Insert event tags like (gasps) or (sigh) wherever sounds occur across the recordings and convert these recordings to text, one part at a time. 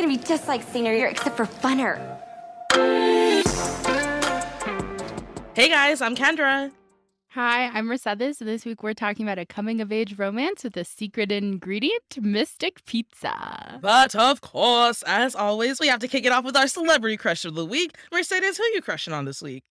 gonna be just like senior year, except for funner. Hey guys, I'm Kendra. Hi, I'm Mercedes. This week we're talking about a coming of age romance with a secret ingredient Mystic Pizza. But of course, as always, we have to kick it off with our celebrity crush of the week. Mercedes, who are you crushing on this week?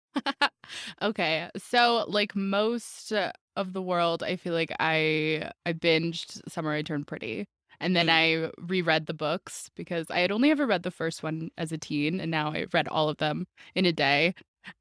(laughs) okay, so like most of the world, I feel like I I binged Summer I Turned Pretty. And then I reread the books because I had only ever read the first one as a teen, and now I've read all of them in a day.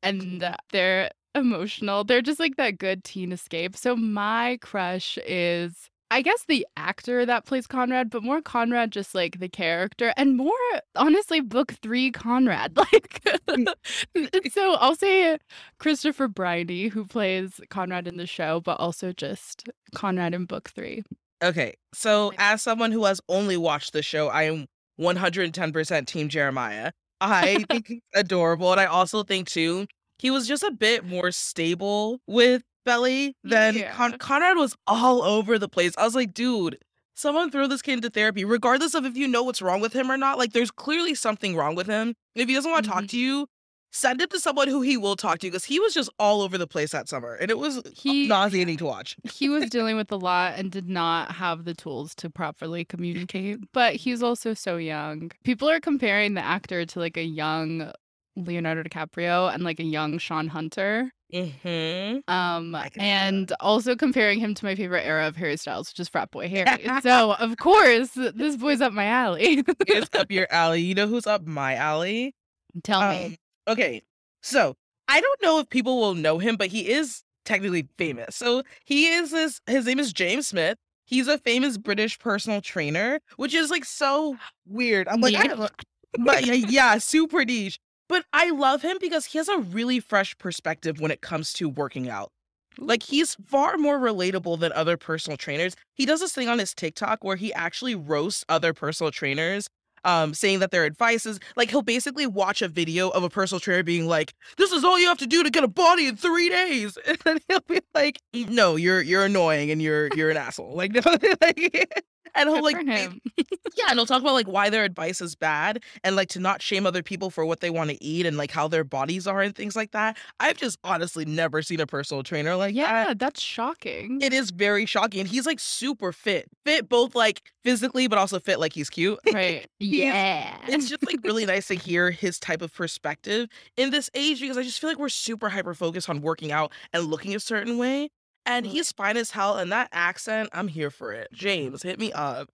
And uh, they're emotional. They're just like that good teen escape. So my crush is I guess the actor that plays Conrad, but more Conrad just like the character and more honestly book 3 Conrad. (laughs) Like so I'll say Christopher Briney who plays Conrad in the show, but also just Conrad in book 3. Okay. So as someone who has only watched the show, I am 110% team Jeremiah. I (laughs) think he's adorable and I also think too he was just a bit more stable with Belly than Yeah. Con- Conrad was all over the place. I was like, dude, someone throw this kid into therapy, regardless of if you know what's wrong with him or not. Like, there's clearly something wrong with him. If he doesn't want to talk Mhm. to you, send him to someone who he will talk to because he was just all over the place that summer, and it was He- nauseating to watch. he was (laughs) dealing with a lot and did not have the tools to properly communicate. But he's also so young. People are comparing the actor to like a young Leonardo DiCaprio and like a young Sean Hunter. hmm Um, I can see that. and also comparing him to my favorite era of Harry Styles, which is frat boy Harry. (laughs) so of course, this boy's up my alley. It's up (laughs) your alley. You know who's up my alley? Tell Um, me. Okay, so I don't know if people will know him, but he is technically mm. famous. So he is this. His name is James Smith. He's a famous British personal trainer, which is like so weird. I'm like, I Niche. don't. But yeah, yeah, super niche. But I love him because he has a really fresh perspective when it comes to working out. Like he's far more relatable than other personal trainers. He does this thing on his TikTok where he actually roasts other personal trainers, um, saying that their advice is like he'll basically watch a video of a personal trainer being like, "This is all you have to do to get a body in three days," (laughs) and then he'll be like, "No, you're you're annoying and you're you're an asshole." Like, (laughs) like (laughs) and he'll Good like him. (laughs) yeah, and he'll talk about like why their advice is bad and like to not shame other people for what they want to eat and like how their bodies are and things like that. I've just honestly never seen a personal trainer like that. Yeah, that's shocking. It is very shocking. And he's like super fit. Fit both like physically, but also fit like he's cute. right. (laughs) Yeah. It's just like really (laughs) nice to hear his type of perspective in this age because I just feel like we're super hyper focused on working out and looking a certain way. And Mm. he's fine as hell. And that accent, I'm here for it. James, hit me up.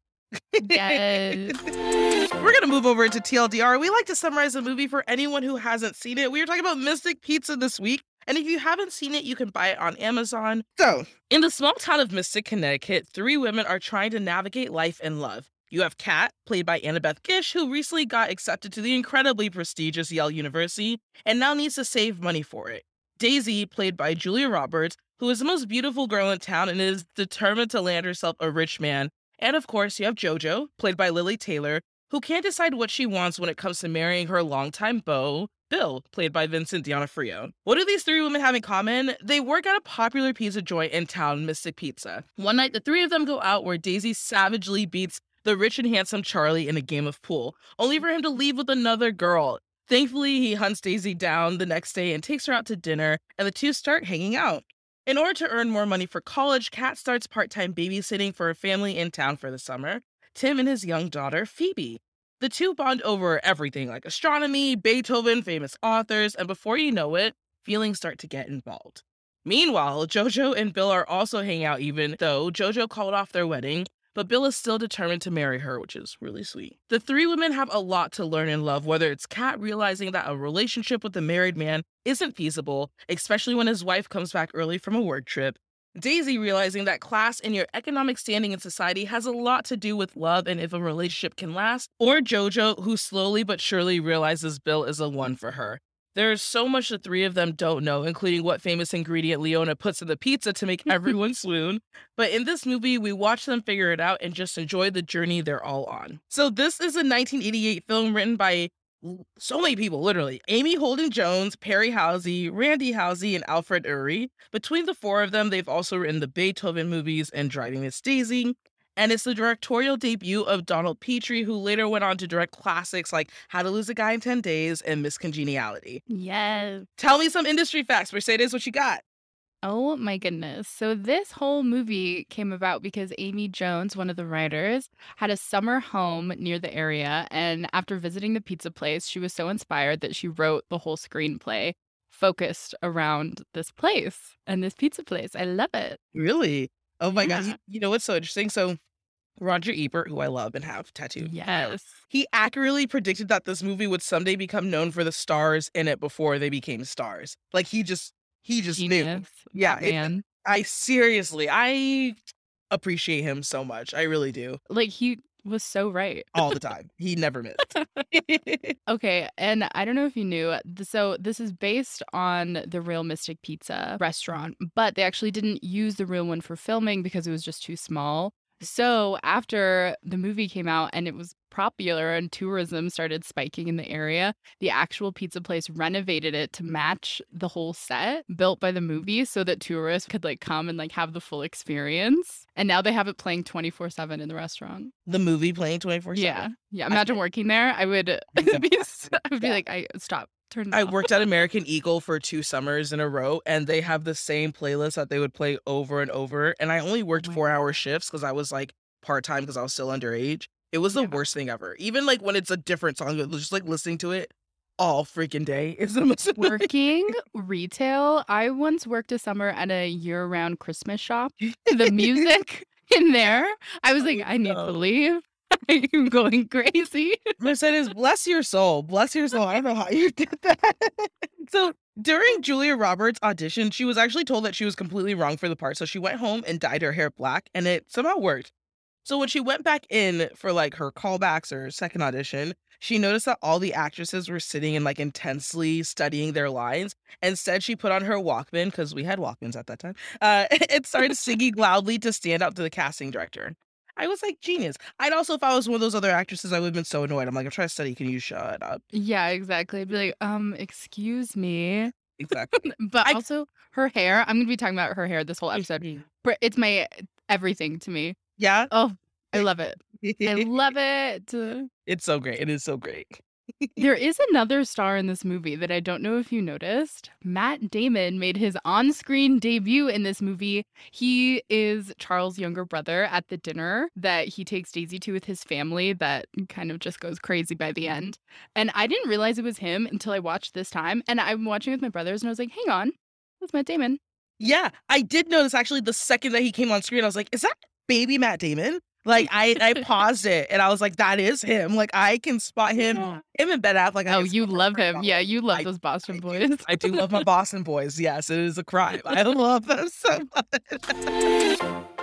Yes. (laughs) We're gonna move over to TLDR. We like to summarize the movie for anyone who hasn't seen it. We were talking about Mystic Pizza this week, and if you haven't seen it, you can buy it on Amazon. So, in the small town of Mystic, Connecticut, three women are trying to navigate life and love. You have Kat, played by Annabeth Gish, who recently got accepted to the incredibly prestigious Yale University and now needs to save money for it. Daisy, played by Julia Roberts, who is the most beautiful girl in town and is determined to land herself a rich man. And of course, you have JoJo, played by Lili Taylor, who can't decide what she wants when it comes to marrying her longtime beau, Bill, played by Vincent D'Onofrio. What do these three women have in common? They work at a popular pizza joint in town, Mystic Pizza. One night, the three of them go out where Daisy savagely beats the rich and handsome Charlie in a game of pool, only for him to leave with another girl. Thankfully, he hunts Daisy down the next day and takes her out to dinner, and the two start hanging out. In order to earn more money for college, Kat starts part time babysitting for a family in town for the summer Tim and his young daughter, Phoebe. The two bond over everything like astronomy, Beethoven, famous authors, and before you know it, feelings start to get involved. Meanwhile, JoJo and Bill are also hanging out, even though JoJo called off their wedding, but Bill is still determined to marry her, which is really sweet. The three women have a lot to learn and love, whether it's Kat realizing that a relationship with a married man isn't feasible, especially when his wife comes back early from a work trip. Daisy realizing that class and your economic standing in society has a lot to do with love and if a relationship can last, or JoJo, who slowly but surely realizes Bill is a one for her. There's so much the three of them don't know, including what famous ingredient Leona puts in the pizza to make (laughs) everyone swoon. But in this movie, we watch them figure it out and just enjoy the journey they're all on. So, this is a 1988 film written by so many people, literally Amy Holden Jones, Perry Howze, Randy Howze, and Alfred Uhry. Between the four of them, they've also written the Beethoven movies and Driving Miss Daisy. And it's the directorial debut of Donald Petrie, who later went on to direct classics like How to Lose a Guy in 10 Days and Miss Congeniality. Yes. Tell me some industry facts. Mercedes, what you got? Oh my goodness. So this whole movie came about because Amy Jones, one of the writers, had a summer home near the area. And after visiting the pizza place, she was so inspired that she wrote the whole screenplay focused around this place and this pizza place. I love it. Really? Oh my. Yeah. (laughs) You, you know what's so interesting? So Roger Ebert, who I love and have tattooed, Yes. he accurately predicted that this movie would someday become known for the stars in it before they became stars. Like he just he just knew. Genius. Yeah, it- Man. I seriously, I appreciate him so much. I really do. Like he was so right. All the (laughs) time. he never missed. (laughs) Okay, and I don't know if you knew, so this is based on the real Mystic Pizza restaurant, but they actually didn't use the real one for filming because it was just too small. So after the movie came out and it was popular and tourism started spiking in the area, the actual pizza place renovated it to match the whole set built by the movie so that tourists could like come and like have the full experience. And now they have it playing 24/7 in the restaurant. the movie playing 24 7? Yeah. Yeah. Imagine working there. I would (laughs) be, I would be like, I stop. I worked at American Eagle for two summers in a row, and they have the same playlist that they would play over and over. And I only worked my four hour shifts because I was like part time because I was still underage. It was the Yeah. worst thing ever. Even like when it's a different song, just like listening to it all freaking day. (laughs) It's the most Working retail. I once worked a summer at a year round Christmas shop. (laughs) The music in there, I was like, oh, I need no. to leave. (laughs) I'm going crazy. Mercedes, bless your soul. Bless your soul. I don't know how you did that. so during Julia Roberts' audition, she was actually told that she was completely wrong for the part. So she went home and dyed her hair black, and it somehow worked. So when she went back in for like her callbacks or second audition, she noticed that all the actresses were sitting and like intensely studying their lines. Instead, she put on her Walkman because we had Walkmans at that time, uh, (laughs) and started (laughs) singing loudly to stand out to the casting director. I was like, genius. I'd also, if I was one of those other actresses, I would have been so annoyed. I'm like, I'm trying to study. Can you shut up? Yeah, exactly. I'd be like, um, excuse me. Exactly. (laughs) But I- also her hair. I'm gonna be talking about her hair this whole episode. But It's my everything to me. Yeah. Oh, I love it. I (laughs) love it. it's so great. It is so great. There (laughs) is another star in this movie that I don't know if you noticed. Matt Damon made his on screen debut in this movie. He is Charles' younger brother at the dinner that he takes Daisy to with his family, that kind of just goes crazy by the end. And I didn't realize it was him until I watched this time. And I'm watching with my brothers, and I was like, hang on, that's Matt Damon. Yeah. I did notice actually the second that he came on screen, I was like, is that baby Matt Damon? Like (laughs) I, I paused it and I was like, that is him. Like I can spot him, him and Ben Affleck. I Oh, you love him. Yeah, you love I- those Boston I boys. I do love my Boston boys. Yes, it is a crime. I love them so (laughs) much.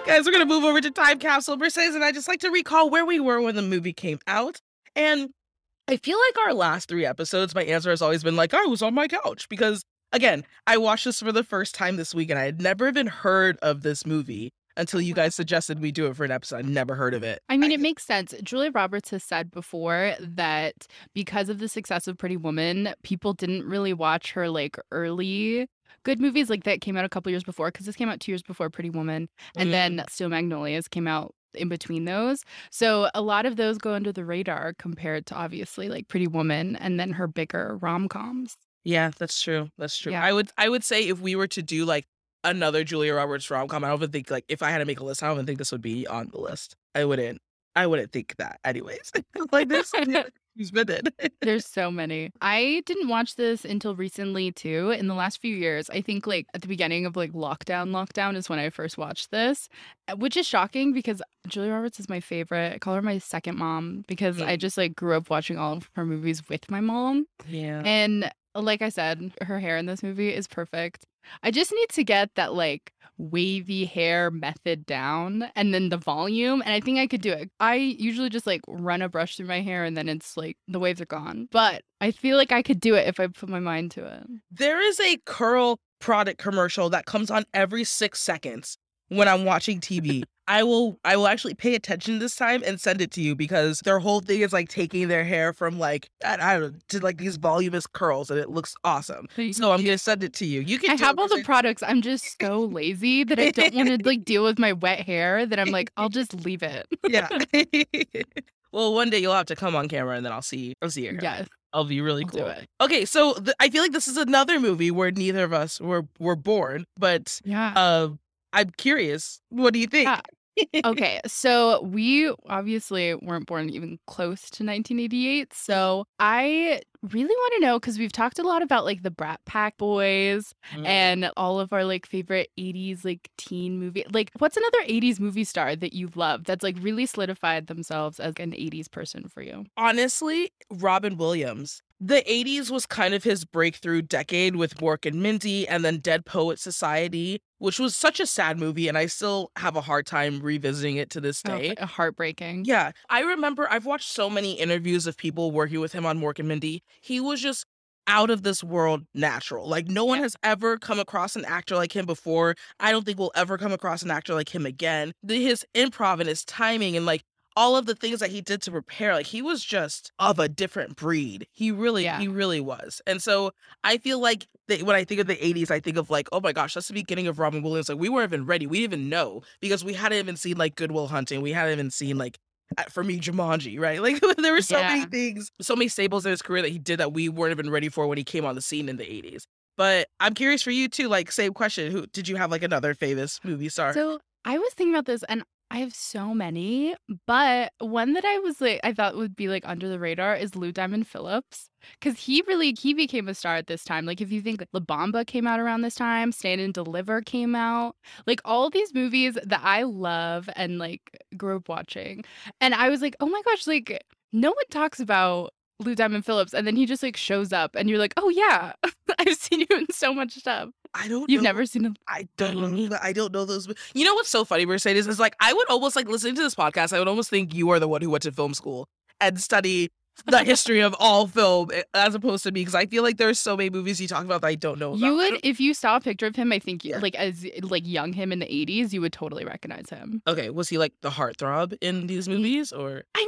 Guys, we're gonna move over to time capsule Mercedes, and I just like to recall where we were when the movie came out. And I feel like our last three episodes, my answer has always been like, oh, I was on my couch because again, I watched this for the first time this week, and I had never even heard of this movie until you guys suggested we do it for an episode. I'd never heard of it. I mean, it makes sense. Julia Roberts has said before that because of the success of Pretty Woman, people didn't really watch her like early good movies like that came out a couple years before because this came out two years before Pretty Woman, and mm-hmm. then Steel Magnolias came out in between those. So a lot of those go under the radar compared to obviously like Pretty Woman and then her bigger rom coms. Yeah, that's true. That's true. Yeah. I would I would say if we were to do like another Julia Roberts rom com, I don't even think like if I had to make a list, I don't even think this would be on the list. I wouldn't. I wouldn't think that, anyways. (laughs) like this, who's been it? (laughs) There's so many. I didn't watch this until recently too. In the last few years, I think like at the beginning of like lockdown, lockdown is when I first watched this, uh, which is shocking because Julia Roberts is my favorite. I call her my second mom because I Mm. just like grew up watching all of her movies with my mom. yeah. And like I said, her hair in this movie is perfect. I just need to get that like wavy hair method down and then the volume. And I think I could do it. I usually just like run a brush through my hair and then it's like the waves are gone. But I feel like I could do it if I put my mind to it. There is a curl product commercial that comes on every six seconds when I'm watching TV. I will I will actually pay attention this time and send it to you because their whole thing is like taking their hair from like I, I don't know to like these voluminous curls and it looks awesome. So I'm gonna send it to you. You can I have all the products. I'm just so lazy that I don't want to (laughs) like deal with my wet hair that I'm like, I'll (laughs) just leave it. yeah. (laughs) well, one day you'll have to come on camera and then I'll see I'll see your hair. Yes. I'll be really I'll cool. Okay, so th- I feel like this is another movie where neither of us were were born, but Yeah. uh, I'm curious. What do you think? Yeah. (laughs) okay, so we obviously weren't born even close to 1988. So I really want to know because we've talked a lot about like the Brat Pack boys Mm. and all of our like favorite 80s like teen movie. Like, what's another 80s movie star that you love that's like really solidified themselves as an 80s person for you? honestly, Robin Williams. The 80s was kind of his breakthrough decade with Mork and Mindy and then Dead Poet Society, which was such a sad movie, and I still have a hard time revisiting it to this Oh, day. uh, heartbreaking. Yeah, I remember I've watched so many interviews of people working with him on Mork and Mindy. He was just out of this world natural. Like no one Yeah. has ever come across an actor like him before. I don't think we'll ever come across an actor like him again. The, his improv and his timing and like all of the things that he did to prepare, like he was just of a different breed. He really, Yeah. he really was. And so I feel like that when I think of the 80s, I think of like, oh my gosh, that's the beginning of Robin Williams. Like we weren't even ready. We didn't even know because we hadn't even seen like Good Will Hunting. We hadn't even seen like uh, for me, Jumanji, right? (laughs) Like there were so many things, so many staples in his career that he did that we weren't even ready for when he came on the scene in the 80s. But I'm curious for you too, like same question. Who did you have like another famous movie star? So I was thinking about this and I have so many, but one that I was like I thought would be like under the radar is Lou Diamond Phillips. Cause he really he became a star at this time. Like if you think La Bamba came out around this time, Stand and Deliver came out. Like all these movies that I love and like grew up watching. And I was like, oh my gosh, like no one talks about Lou Diamond Phillips. And then he just like shows up and you're like, oh yeah, (laughs) I've seen you in so much stuff. I don't. You've know. never seen him. I don't know. I don't know those. You know what's so funny, Mercedes? Is like I would almost like listening to this podcast. I would almost think you are the one who went to film school and study the history of all film, eh, as opposed to me, because I feel like there's so many movies you talk about that I don't know. About. You would, if you saw a picture of him, I think, you Yeah. like as like young him in the '80s, you would totally recognize him. Okay, was he like the heartthrob in these movies, or I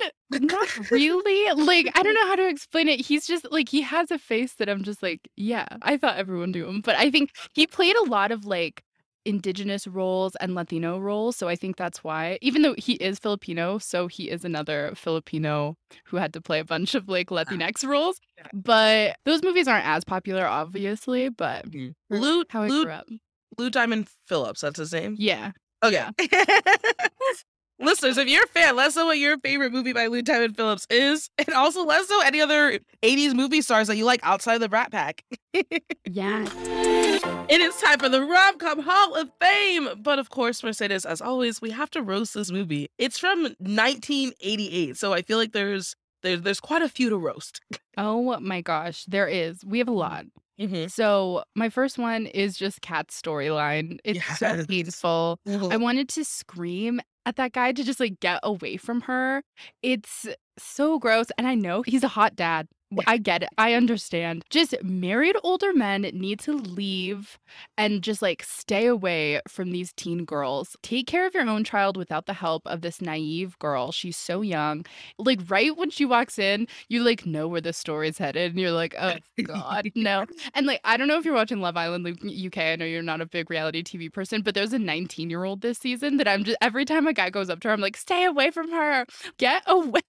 mean, not really. Like, I don't (laughs) know how to explain it. He's just like he has a face that I'm just like, yeah. I thought everyone knew him, but I think he played a lot of like indigenous roles and Latino roles. So I think that's why, even though he is Filipino, so he is another Filipino who had to play a bunch of like uh-huh. Latinx roles. But those movies aren't as popular, obviously. But mm-hmm. Lou how I Lou grew up, (laughs) Lou Diamond Phillips? That's his name. yeah. Okay. (laughs) Listeners, if you're a fan, let us know what your favorite movie by Lou Diamond Phillips is, (laughs) and also let us know any other '80s movie stars that you like outside of the Rat Pack. (laughs) Yeah. It is time for the Rom Com Hall of Fame. But of course, Mercedes, as always, we have to roast this movie. It's from 1988, so I feel like there's there's there's quite a few to roast. Oh my gosh, there is. We have a lot. Mm-hmm. So my first one is just Kat's storyline. It's so painful. I wanted to scream at that guy to just like get away from her. It's so gross. And I know he's a hot dad. I get it. I understand. Just married older men need to leave and just like stay away from these teen girls. Take care of your own child without the help of this naive girl. She's so young. Like right when she walks in, you like know where the story's headed and you're like, "Oh god, no." (laughs) And like I don't know if you're watching Love Island UK. I know you're not a big reality TV person, but there's a 19-year-old this season that I'm just every time a guy goes up to her, I'm like, "Stay away from her. Get (laughs) away."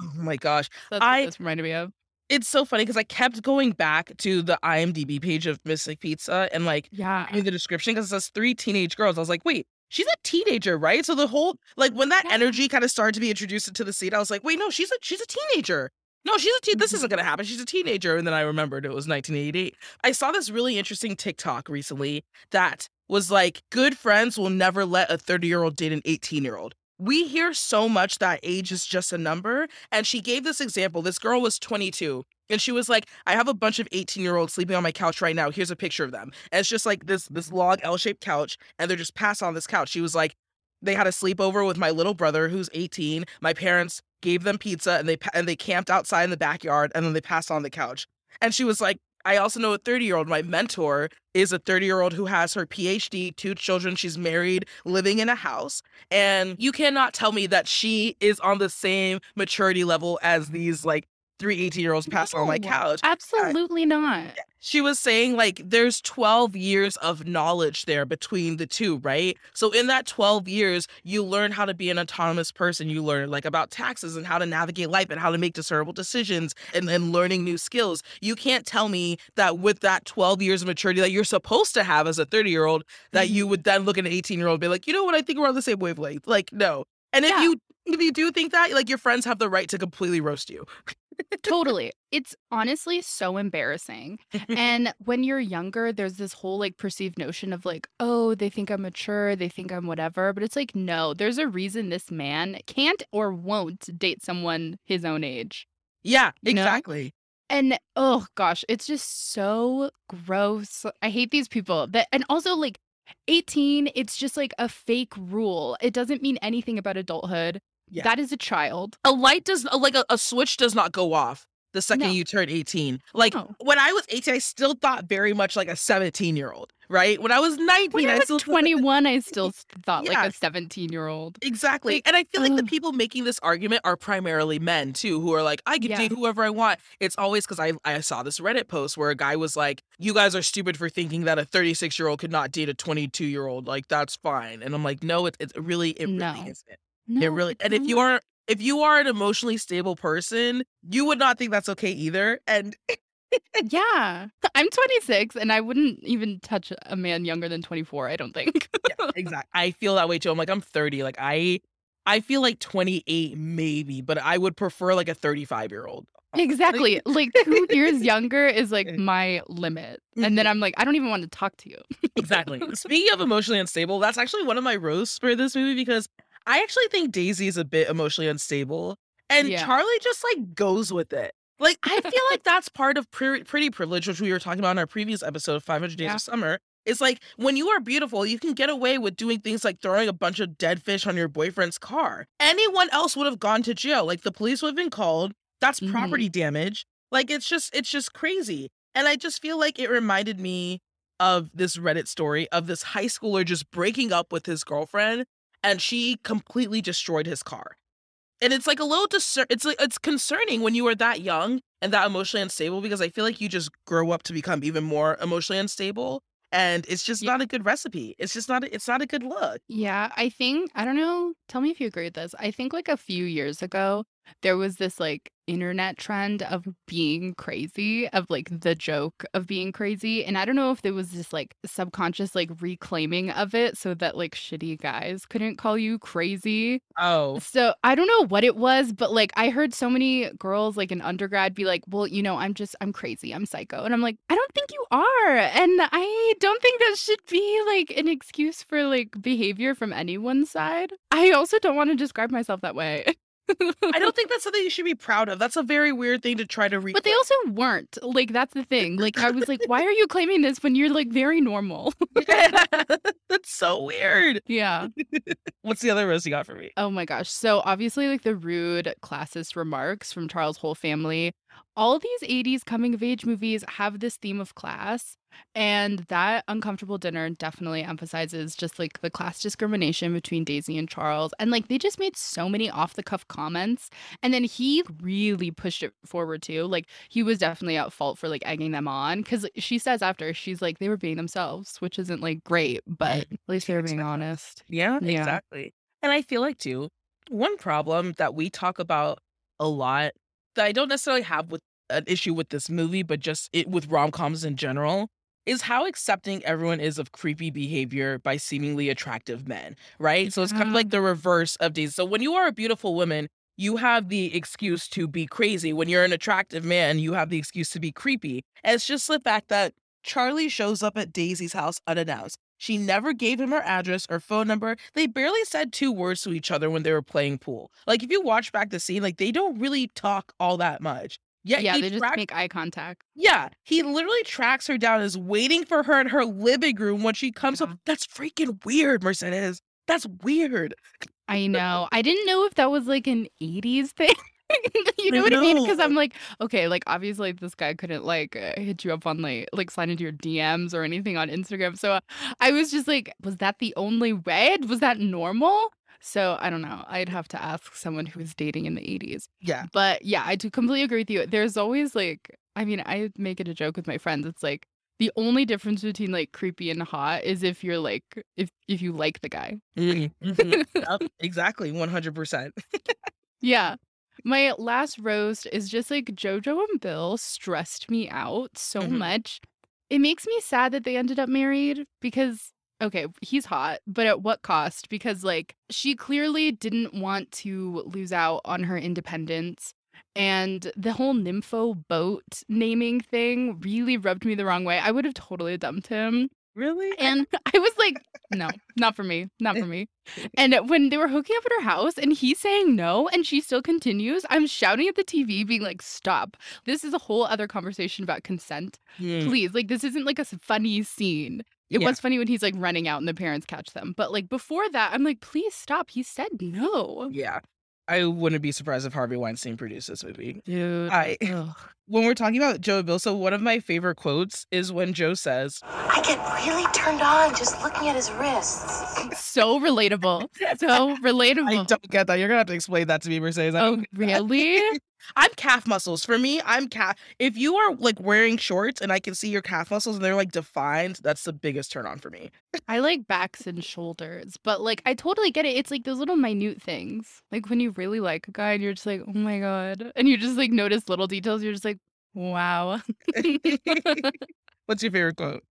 oh my gosh. That's I- what this reminded me of. It's so funny because I kept going back to the IMDb page of Mystic Pizza and like Yeah. in the description because it says three teenage girls. I was like, wait, she's a teenager, right? So the whole like when that Yeah. energy kind of started to be introduced into the scene, I was like, wait, no, she's a she's a teenager. No, she's a teen. This Mhm. isn't gonna happen. She's a teenager. And then I remembered it was 1988. I saw this really interesting TikTok recently that was like, good friends will never let a 30 year old date an 18 year old. We hear so much that age is just a number. And she gave this example. This girl was 22 and she was like, I have a bunch of 18 year olds sleeping on my couch right now. Here's a picture of them. And it's just like this this log L shaped couch, and they're just passed on this couch. She was like, they had a sleepover with my little brother who's 18. My parents gave them pizza and they and they camped outside in the backyard and then they passed on the couch. And she was like, I also know a 30 year old. My mentor is a 30 year old who has her PhD, two children. She's married, living in a house. And you cannot tell me that she is on the same maturity level as these like three 18 year olds passed on my couch. Absolutely not. She was saying like there's 12 years of knowledge there between the two, right? So in that 12 years, you learn how to be an autonomous person. You learn like about taxes and how to navigate life and how to make discernible decisions and, then learning new skills. You can't tell me that with that 12 years of maturity that you're supposed to have as a 30 year old, that you mm-hmm. would then look at an 18 year old and be like, you know what, I think we're on the same wavelength. Like, no. And if Yeah. you if you do think that, like your friends have the right to completely roast you. Totally. It's honestly so embarrassing. (laughs) And when you're younger, there's this whole like perceived notion of like, oh, they think I'm mature, they think I'm whatever. But it's like, no, there's a reason this man can't or won't date someone his own age. Yeah, You know? exactly. And oh gosh, it's just so gross. I hate these people. That and also like 18, it's just like a fake rule. It doesn't mean anything about adulthood. Yeah. That is a child. a light does like a, a switch does not go off the second No. you turn 18 like No. when i was 18 i still thought very much like a 17 year old right when i was 19 When I was still thought- 21, I still (laughs) thought Yeah. like a 17 year old. exactly Like, and i feel like the people making this argument are primarily men too who are like i can Yeah. date whoever i want it's always because I, I saw this reddit post where a guy was like you guys are stupid for thinking that a 36 year old could not date a 22 year old like that's fine and i'm like no it, it's really it No. really isn't No, it really and if you are if you are an emotionally stable person, you would not think that's okay either. And Yeah. I'm 26 and I wouldn't even touch a man younger than 24, I don't think. exactly, I feel that way too. I'm like I'm 30. Like I, I feel like 28 maybe, but I would prefer like a 35 year old. exactly. Like 2 years (laughs) younger is like eh. my limit. And then mm-hmm. I'm like I don't even want to talk to you. Exactly. Speaking of emotionally unstable, that's actually one of my roasts for this movie because I actually think Daisy is a bit emotionally unstable, and Yeah. Charlie just like goes with it. Like I feel like (laughs) that's part of pre- pretty privilege, which we were talking about in our previous episode of 500 Days Yeah. of Summer. It's like when you are beautiful, you can get away with doing things like throwing a bunch of dead fish on your boyfriend's car. Anyone else would have gone to jail. Like the police would have been called. That's Mhm. property damage. Like it's just it's just crazy. And I just feel like it reminded me of this Reddit story of this high schooler just breaking up with his girlfriend and she completely destroyed his car. And it's like a little discer- it's like it's concerning when you are that young and that emotionally unstable because I feel like you just grow up to become even more emotionally unstable and it's just Yeah. not a good recipe. It's just not a, it's not a good look. Yeah, I think I don't know. Tell me if you agree with this. I think like a few years ago, there was this like internet trend of being crazy, of like the joke of being crazy. And I don't know if there was this like subconscious like reclaiming of it so that like shitty guys couldn't call you crazy. Oh. So I don't know what it was, but like I heard so many girls like in undergrad be like, well, you know, I'm just, I'm crazy, I'm psycho. And I'm like, I don't think you are. And I don't think that should be like an excuse for like behavior from anyone's side. I also don't want to describe myself that way. I don't think (laughs) that's something you should be proud of. That's a very weird thing to try to re But they also weren't. Like, that's the thing. Like, I was like, why are you claiming this when you're like very normal? (laughs) (laughs) That's so weird. yeah. What's the other roast you got for me? Oh my gosh. So obviously, like the rude classist remarks from Charles' whole family. All these 80s coming of age movies have this theme of class. And that uncomfortable dinner definitely emphasizes just like the class discrimination between Daisy and Charles. And like they just made so many off the cuff comments. And then he really pushed it forward too. Like he was definitely at fault for like egging them on. Cause she says after, she's like, they were being themselves, which isn't like great, but at least they were being honest. Yeah, Yeah. exactly. And I feel like too, one problem that we talk about a lot that I don't necessarily have with an issue with this movie, but just it with rom coms in general, is how accepting everyone is of creepy behavior by seemingly attractive men, right? So it's kind of like the reverse of these. So when you are a beautiful woman, you have the excuse to be crazy. When you're an attractive man, you have the excuse to be creepy. And it's just the fact that Charlie shows up at Daisy's house unannounced. She never gave him her address or phone number. They barely said two words to each other when they were playing pool. Like if you watch back the scene, like they don't really talk all that much. Yet Yeah, he they just make eye contact. yeah, he literally tracks her down, is waiting for her in her living room when she comes Yeah. Uh-huh. up. That's freaking weird, Mercedes. That's weird. I know. I didn't know if that was like an 80s thing. (laughs) you know I what I mean? Because. I'm like, okay, like obviously this guy couldn't like uh, hit you up on like like sign into your DMs or anything on Instagram. So uh, I was just like, was that the only way? Was that normal? So I don't know. I'd have to ask someone who was dating in the 80s. Yeah. But yeah, I do completely agree with you. There's always like, I mean, I make it a joke with my friends. It's like the only difference between like creepy and hot is if you're like if if you like the guy. Mhm, mhm. Exactly. 100%. (laughs) Yeah. My last roast is just like JoJo and Bill stressed me out so Mhm. much. It makes me sad that they ended up married because, okay, he's hot, but at what cost? Because, like, she clearly didn't want to lose out on her independence. And the whole nympho boat naming thing really rubbed me the wrong way. I would have totally dumped him. Really? And (laughs) I was like, no, not for me, not for me. And when they were hooking up at her house and he's saying no and she still continues, I'm shouting at the TV, being like, stop. This is a whole other conversation about consent. Mm, Please, like, this isn't like a funny scene. It Yeah. was funny when he's like running out and the parents catch them. But like before that, I'm like, please stop. He said no. Yeah. I wouldn't be surprised if Harvey Weinstein produced this movie. Dude. I ugh. When we're talking about Joe and Bill, so one of my favorite quotes is when Joe says, I get really turned on just looking at his wrists. So relatable. So relatable. I don't get that. You're gonna have to explain that to me, Mercedes. I oh, don't get that." really? (laughs) I'm calf muscles. For me, I'm calf. If you are like wearing shorts and I can see your calf muscles and they're like defined, that's the biggest turn on for me. I like backs and shoulders, but like I totally get it. It's like those little minute things. Like when you really like a guy and you're just like, oh my God. And you just like notice little details. You're just like, wow. (laughs) What's your favorite quote?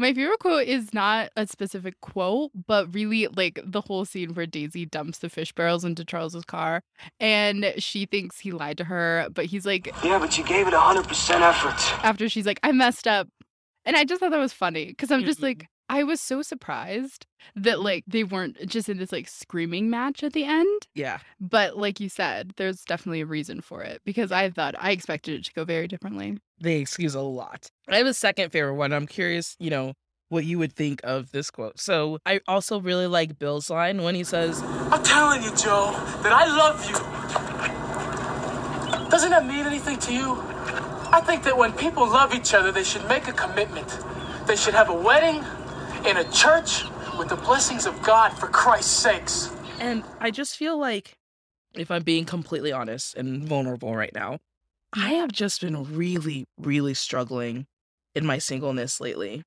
My favorite quote is not a specific quote, but really like the whole scene where Daisy dumps the fish barrels into Charles's car and she thinks he lied to her, but he's like, Yeah, but you gave it 100% effort. after she's like, I messed up. And I just thought that was funny because I'm just Mhm. like, I was so surprised that like they weren't just in this like screaming match at the end. Yeah. But like you said, there's definitely a reason for it because I thought I expected it to go very differently. They excuse a lot. I have a second favorite one. I'm curious, you know, what you would think of this quote. So I also really like Bill's line when he says, I'm telling you, Joe, that I love you. Doesn't that mean anything to you? I think that when people love each other, they should make a commitment. They should have a wedding in a church with the blessings of God for Christ's sakes. and I just feel like, if I'm being completely honest and vulnerable right now, I have just been really, really struggling in my singleness lately.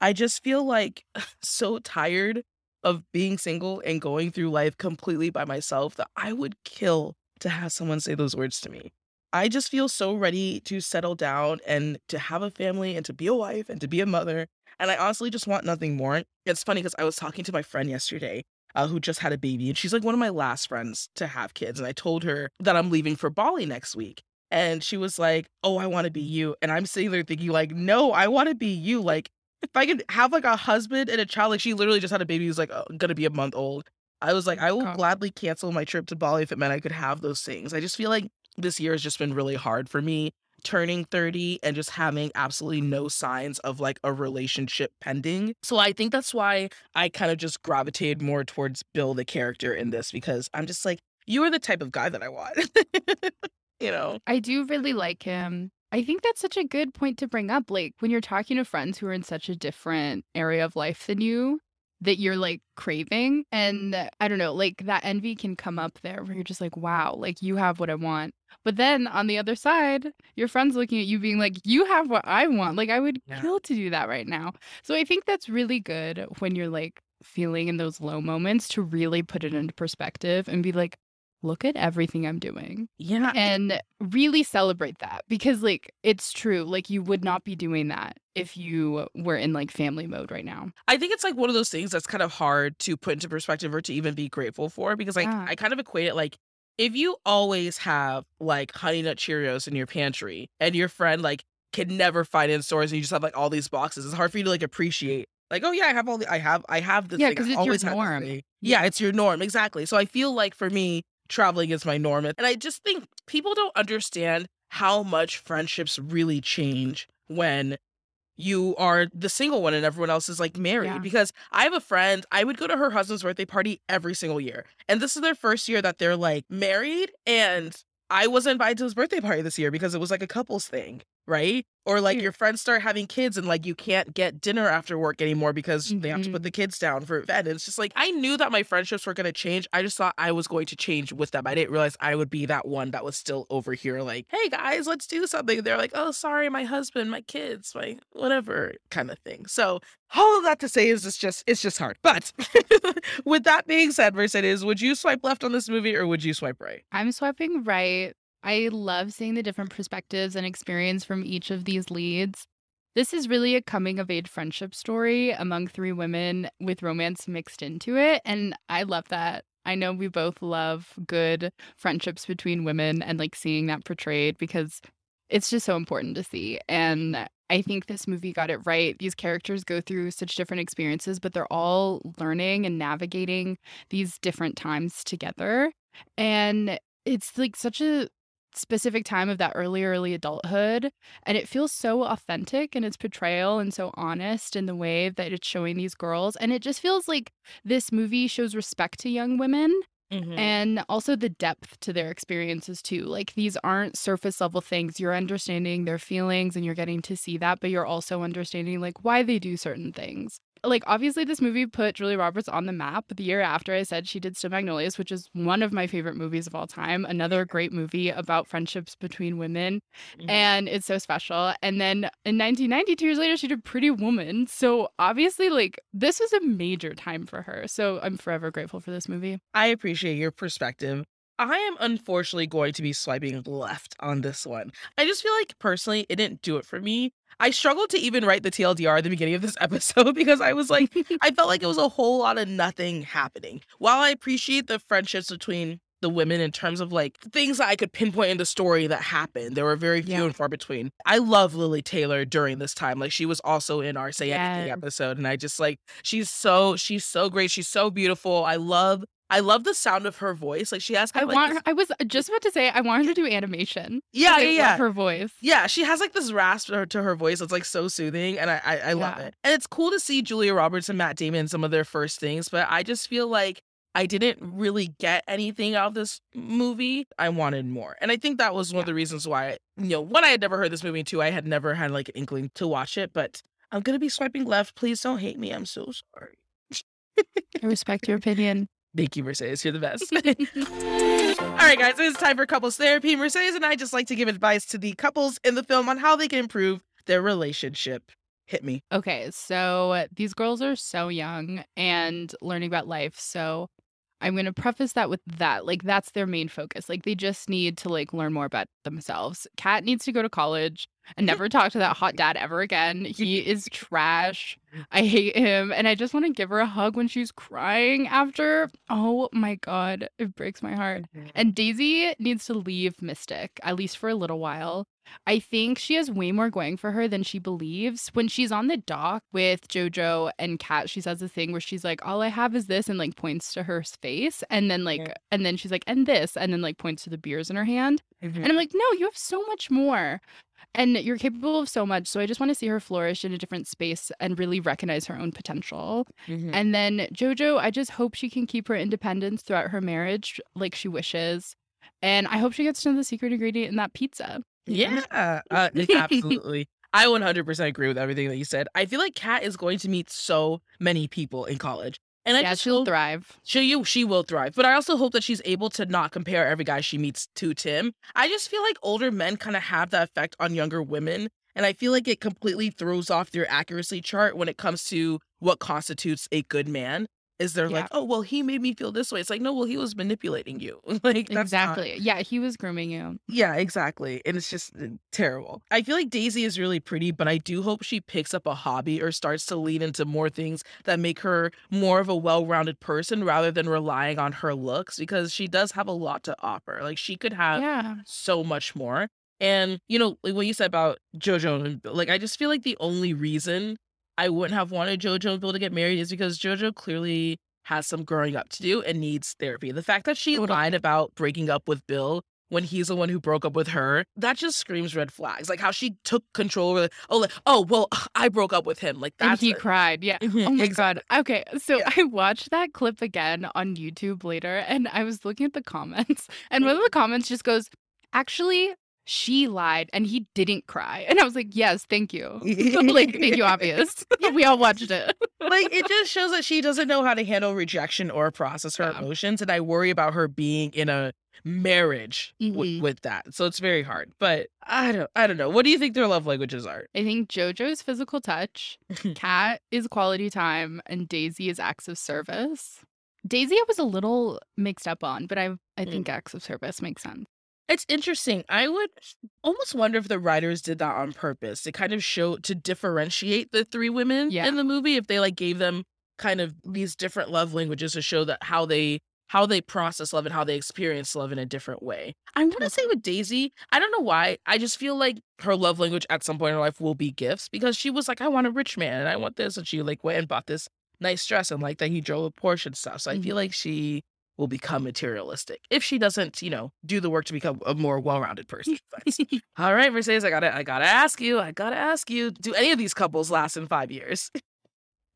I just feel like (laughs) so tired of being single and going through life completely by myself that I would kill to have someone say those words to me. I just feel so ready to settle down and to have a family and to be a wife and to be a mother. And I honestly just want nothing more. It's funny because I was talking to my friend yesterday uh, who just had a baby, and she's like one of my last friends to have kids. And I told her that I'm leaving for Bali next week. And she was like, Oh, I want to be you. And I'm sitting there thinking, like, no, I want to be you. Like, if I could have like a husband and a child, like she literally just had a baby who's like uh, gonna be a month old. I was like, I will God. gladly cancel my trip to Bali if it meant I could have those things. I just feel like this year has just been really hard for me turning 30 and just having absolutely no signs of like a relationship pending. So I think that's why I kind of just gravitated more towards Bill the character in this because I'm just like, you are the type of guy that I want. (laughs) you know? I do really like him. I think that's such a good point to bring up. Like when you're talking to friends who are in such a different area of life than you, that you're like craving. And mm-hmm. I don't know, like that envy can come up there where you're just like, wow, like you have what I want. But then on the other side, your friends looking at you being like, you have what I want. Like I would Yeah. kill to do that right now. So I think that's really good when you're like feeling in those low moments to really put it into perspective and be like, look at everything I'm doing Yeah. and really celebrate that because like it's true like you would not be doing that if you were in like family mode right now I think it's like one of those things that's kind of hard to put into perspective or to even be grateful for because like Yeah. I kind of equate it like if you always have like honey nut Cheerios in your pantry and your friend like can never find in stores and you just have like all these boxes, it's hard for you to like appreciate like oh yeah I have all the I have I have this Yeah, thing. 'cause I it's your norm. Yeah, it's your norm exactly. So I feel like for me traveling is my norm and I just think people don't understand how much friendships really change when you are the single one and everyone else is like married Yeah. because I have a friend, I would go to her husband's birthday party every single year. And this is their first year that they're like married and I wasn't invited to his birthday party this year because it was like a couples thing, right? Or like your friends start having kids and like you can't get dinner after work anymore because they have to put Mhm. the kids down for bed. And it's just like I knew that my friendships were going to change. I just thought I was going to change with them. I didn't realize I would be that one that was still over here like, "Hey guys, let's do something." They're like, "Oh, sorry, my husband, my kids, my whatever kind of thing." So, all of that to say is it's just it's just hard. But (laughs) with that being said, Mercedes, would you swipe left on this movie or would you swipe right? I'm swiping right. I love seeing the different perspectives and experience from each of these leads. This is really a coming of age friendship story among three women with romance mixed into it. And I love that. I know we both love good friendships between women and like seeing that portrayed because it's just so important to see. And I think this movie got it right. These characters go through such different experiences, but they're all learning and navigating these different times together. And it's like such a specific time of that early, early adulthood. And it feels so authentic in its portrayal and so honest in the way that it's showing these girls. And it just feels like this movie shows respect to young women Mm-hmm. and also the depth to their experiences too. Like these aren't surface level things. You're understanding their feelings and you're getting to see that, but you're also understanding like why they do certain things. Like obviously this movie put Julia Roberts on the map. The year after I said she did Steel Magnolias, which is one of my favorite movies of all time. Another great movie about friendships between women. Mhm. And it's so special. And then in 1990, two years later, she did Pretty Woman. So obviously, like, this was a major time for her. So I'm forever grateful for this movie. I appreciate your perspective. I am unfortunately going to be swiping left on this one. I just feel like personally, it didn't do it for me. I struggled to even write the TLDR at the beginning of this (laughs) episode because I was like, (laughs) I felt like it was a whole lot of nothing happening. While I appreciate the friendships between the women in terms of like things that I could pinpoint in the story that happened, there were very few Yeah. and far between. I love Lili Taylor during this time. Like she was also in our Say Anything episode, and I just like she's so she's so great. She's so beautiful. I love I love the sound of her voice. Like she has I kind of like want her, I was just about to say, I want her to do animation. (laughs) yeah, yeah, I yeah. love her voice. Yeah, she has like this rasp to her, to her voice It's like so soothing, and I I, I love Yeah. it. And it's cool to see Julia Roberts and Matt Damon in some of their first things, but I just feel like I didn't really get anything out of this movie. I wanted more, and I think that was one of the reasons why you know one I had never heard this movie, two I had never had like an inkling to watch it. But I'm gonna be swiping left. Please don't hate me. I'm so sorry. I respect your opinion. Thank you, Mercedes. You're the best. (laughs) All right, guys, it's time for couples therapy. Mercedes and I just like to give advice to the couples in the film on how they can improve their relationship. Hit me. Okay, so these girls are so young and learning about life. So I'm going to preface that with that. Like that's their main focus. Like they just need to like learn more about themselves. Kat needs to go to college and never talk to that hot (laughs) dad ever again. He (laughs) is trash. I hate him and I just want to give her a hug when she's crying after. Oh my god, it breaks my heart. And Daisy needs to leave Mystic, at least for a little while. I think she has way more going for her than she believes. When she's on the dock with Jojo and Kat, she says a thing where she's like, All I have is this, and like points to her face. And then, like, Yeah. and then she's like, And this, and then like points to the beers in her hand. Mhm. And I'm like, No, you have so much more. And you're capable of so much. So I just want to see her flourish in a different space and really recognize her own potential. Mhm. And then Jojo, I just hope she can keep her independence throughout her marriage like she wishes. And I hope she gets to know the secret ingredient in that pizza. Yeah, (laughs) uh, absolutely. I 100% agree with everything that you said. I feel like Kat is going to meet so many people in college. And I yeah, she'll hope thrive. she, you, she will thrive. But I also hope that she's able to not compare every guy she meets to Tim. I just feel like older men kind of have that effect on younger women. And I feel like it completely throws off their accuracy chart when it comes to what constitutes a good man. Is they're like, oh, well, he made me feel this way. It's like, no, well, he was manipulating you. (laughs) like, that's not- exactly. Yeah, he was grooming you. yeah, exactly. And it's just uh, terrible. I feel like Daisy is really pretty, but I do hope she picks up a hobby or starts to lean into more things that make her more of a well rounded person rather than relying on her looks because she does have a lot to offer. Like, she could have yeah. so much more. And, you know, like what you said about JoJo and like, I just feel like the only reason I wouldn't have wanted JoJo and Bill to get married is because JoJo clearly has some growing up to do and needs therapy. The fact that she lied about breaking up with Bill when he's the one who broke up with her, that just screams red flags. Like how she took control over, oh, like, oh, well, (laughs) I broke up with him. Like And he cried. Yeah. Mhm, Oh my exactly. god. Okay. So Yeah. I watched that clip again on YouTube later and I was looking at the comments and one of the comments just goes, actually, she lied and he didn't cry. And I was like, yes, thank you. (laughs) (laughs) like, thank you, obvious. (laughs) we all watched it. like it just shows that she doesn't know how to handle rejection or process her Yeah. emotions and i worry about her being in a marriage w- Mhm. with that so it's very hard but i don't i don't know what do you think their love languages are I think JoJo's physical touch, Kat is quality time, and Daisy is acts of service. Daisy, I was a little mixed up on, but I I think acts of service makes sense. It's interesting i would almost wonder if the writers did that on purpose to kind of show to differentiate the three women Yeah. in the movie if they like gave them kind of these different love languages to show that how they how they process love and how they experience love in a different way. I want to say mm-hmm. with Daisy, I don't know why. I just feel like her love language at some point in her life will be gifts because she was like, I want a rich man and I want this. And she like went and bought this nice dress and like that he drove a Porsche and stuff. So I feel mm-hmm. like she will become materialistic if she doesn't, you know, do the work to become a more well-rounded person. (laughs) All right, Mercedes, I gotta I gotta ask you, I gotta ask you, do any of these couples last in five years? (laughs)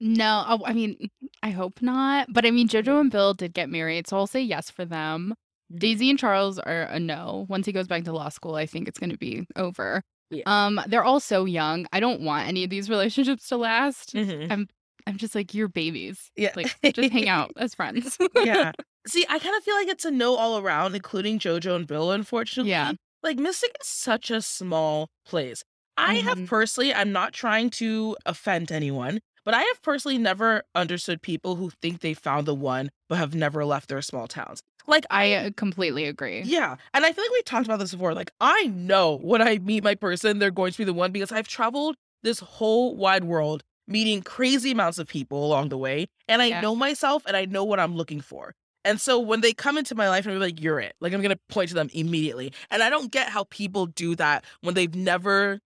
No, oh, I mean, I hope not. But I mean, JoJo and Bill did get married, so I'll say yes for them. Daisy and Charles are a no. Once he goes back to law school, I think it's going to be over. Yeah. Um, they're all so young. I don't want any of these relationships to last. Mhm. I'm just like, you're babies. Yeah. Like, (laughs) just hang out as friends. yeah. See, I kind of feel like it's a no all around, including JoJo and Bill, unfortunately. Yeah. Like Mystic is such a small place. I have Mhm. personally, I'm not trying to offend anyone, but I have personally never understood people who think they found the one but have never left their small towns. Like I uh, completely agree. yeah. And I feel like we talked about this before. Like, I know when I meet my person, they're going to be the one because I've traveled this whole wide world meeting crazy amounts of people along the way. And I Yeah. know myself and I know what I'm looking for. And so when they come into my life and be like, you're it, like I'm going to point to them immediately. And I don't get how people do that when they've never,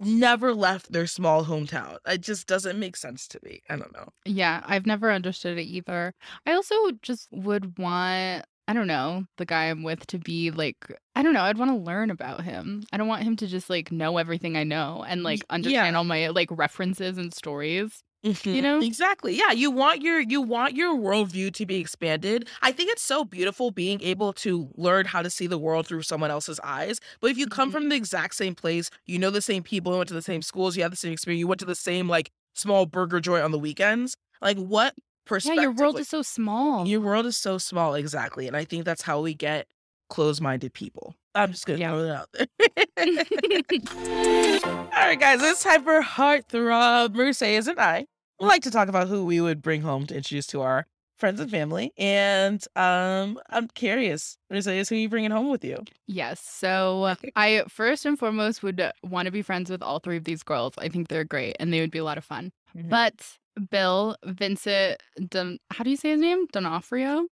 never left their small hometown. It just doesn't make sense to me. I don't know. Yeah, I've never understood it either. I also just would want, I don't know, the guy I'm with to be like, I don't know, I'd want to learn about him. I don't want him to just like know everything I know and like understand yeah. all my like references and stories. Mhm. know? exactly yeah you want your you want your worldview to be expanded i think it's so beautiful being able to learn how to see the world through someone else's eyes but if you come Mhm. from the exact same place you know the same people you went to the same schools you had the same experience you went to the same like small burger joint on the weekends like what Yeah, perspective your world like, is so small. your world is so small exactly and i think that's how we get closed-minded people i'm just gonna Yeah. throw it out there (laughs) (laughs) all right guys it's time for heartthrob mercedes and i we like to talk about who we would bring home to introduce to our friends and family and um i'm curious mercedes who are you bringing home with you Yes. So I first and foremost would want to be friends with all three of these girls. I think they're great and they would be a lot of fun. Mhm. But Bill, Vincent, Don, how do you say his name? D'Onofrio?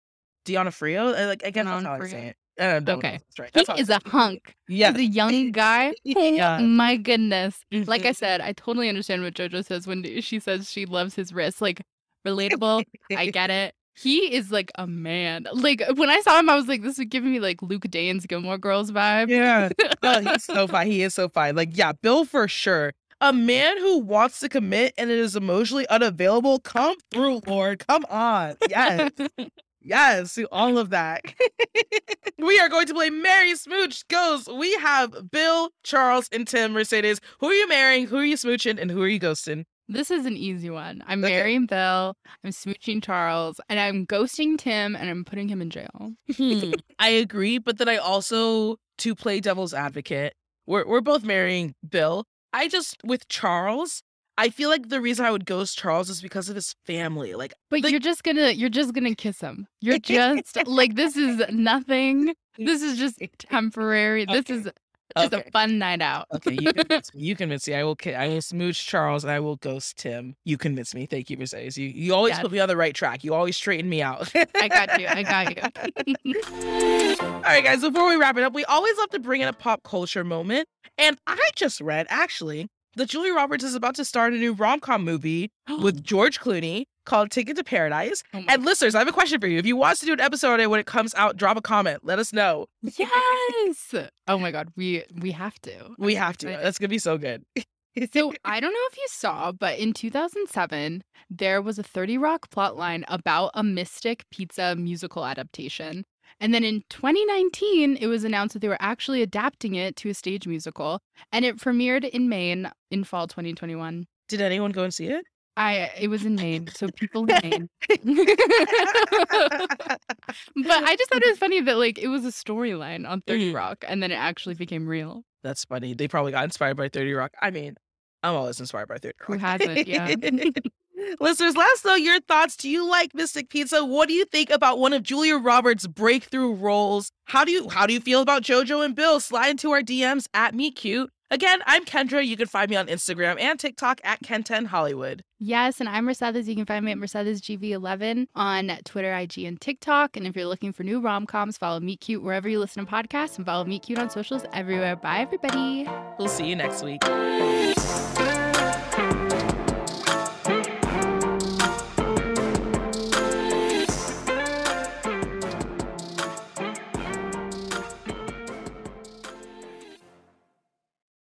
Deanna Frio uh, like i guess that's how i say it I don't know. Okay. That's right. He That's I is a hunk. Yeah. He's a young (laughs) guy. Yeah. Oh my goodness. Like I Mhm. said, I totally understand what JoJo says when she says she loves his wrist. Like, relatable. I (laughs) get it. He is like a man. Like, when I saw him, I was like, this is giving me like Luke Danes Gilmore Girls vibe. Yeah. No, he's so (laughs) fine. He is so fine. Like, yeah, Bill for sure. A man who wants to commit and is emotionally unavailable. Come through, Lord. Come on. Yes. Yes. All of that. (laughs) we are going to play Mary Smooch Goes. We have Bill, Charles, and Tim Mercedes. Who are you marrying? Who are you smooching? And who are you ghosting? This is an easy one. I'm Okay. marrying Bill, I'm smooching Charles, and I'm ghosting Tim, and I'm putting him in jail. Hmm, I agree, but then I also to play devil's advocate. We're we're both marrying Bill. I just with Charles, I feel like the reason I would ghost Charles is because of his family. Like But Like- you're just gonna you're just gonna kiss him. You're just like this is (laughs) nothing. This is just temporary. This is just Okay. a fun night out. Okay, you (laughs) convince me. You convince me. I will. I will smooch Charles, and I will ghost Tim. You convince me. Thank you, Mercedes. You you always put me on the right track. You always straighten me out. I got you. I got you. (laughs) All right, guys. Before we wrap it up, we always love to bring in a pop culture moment, and I just read actually that Julia Roberts is about to star in a new rom com movie with (gasps) George Clooney called Ticket to Paradise. Oh And listeners, I have a question for you. If you want us to do an episode it when it comes out, drop a comment. Let us know. yes. Oh my god, we we have to. We have to. That's gonna be so good. (laughs) So (laughs) I don't know if you saw, but in 2007, there was a 30 Rock plotline about a Mystic Pizza musical adaptation. And then in 2019, it was announced that they were actually adapting it to a stage musical, and it premiered in Maine in fall 2021. Did anyone go and see it? I it was in Maine, so people in Maine. (laughs) but I just thought it was (laughs) funny that like it was a storyline on 30 Mhm. Rock, and then it actually became real. That's funny. They probably got inspired by 30 Rock. I mean, I'm always inspired by 30 Rock. Who hasn't? Yeah. (laughs) Listeners, let us know your thoughts. Do you like Mystic Pizza? What do you think about one of Julia Roberts' breakthrough roles? How do you how do you feel about JoJo and Bill? Slide into our DMs at Meet Cute. Again, I'm Kendra. You can find me on Instagram and TikTok at Ken10 Hollywood. Yes, and I'm Mercedes. You can find me at Mercedes GV11 on Twitter, IG, and TikTok. And if you're looking for new rom coms, follow Meet Cute wherever you listen to podcasts, and follow Meet Cute on socials everywhere. Bye, everybody. We'll see you next week.